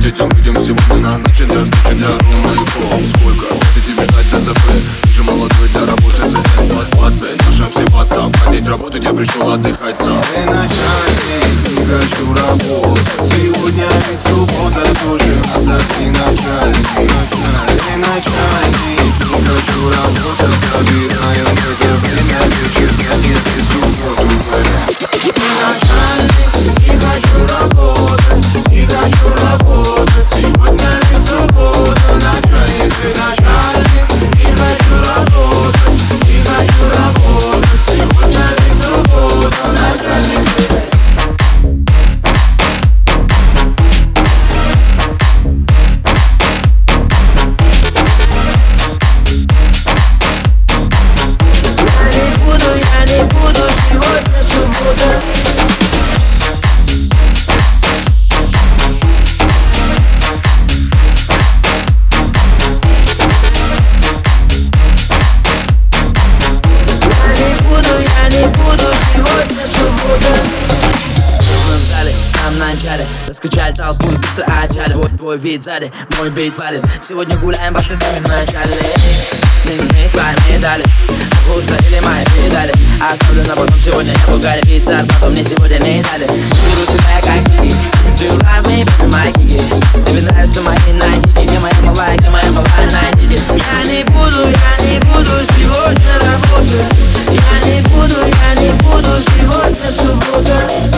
Ведь этим людям сегодня назначен для встречи для Рома и Пол Сколько лет тебе ждать до ЗП? Ты же молодой для работы за Под 20 Наша все пацан Хотеть работать я пришел отдыхать сам. Эй, начальник, не хочу работать. Сегодня ведь суббота тоже отдохни, начальник Эй, начальник, не хочу работать. Забираем это время вечер Пятницы, субботу, начале Раскачали толпу быстро отчали. Твой, твой вид сзади, мой бит валит Сегодня гуляем, пошли с нами вначале Мне нужны твои медали. Ох, устарели мои педали. Оставлю на потом, сегодня я бугали Пицца, потом мне сегодня не дали. Беру тебя как кики Do you love me, baby, my кики Тебе нравятся мои найки Где моя малая, где моя малая, найдите Я не буду, я не буду сегодня работать. Я не буду, я не буду, сегодня суббота